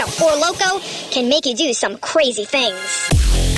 A poor Loco can make you do some crazy things.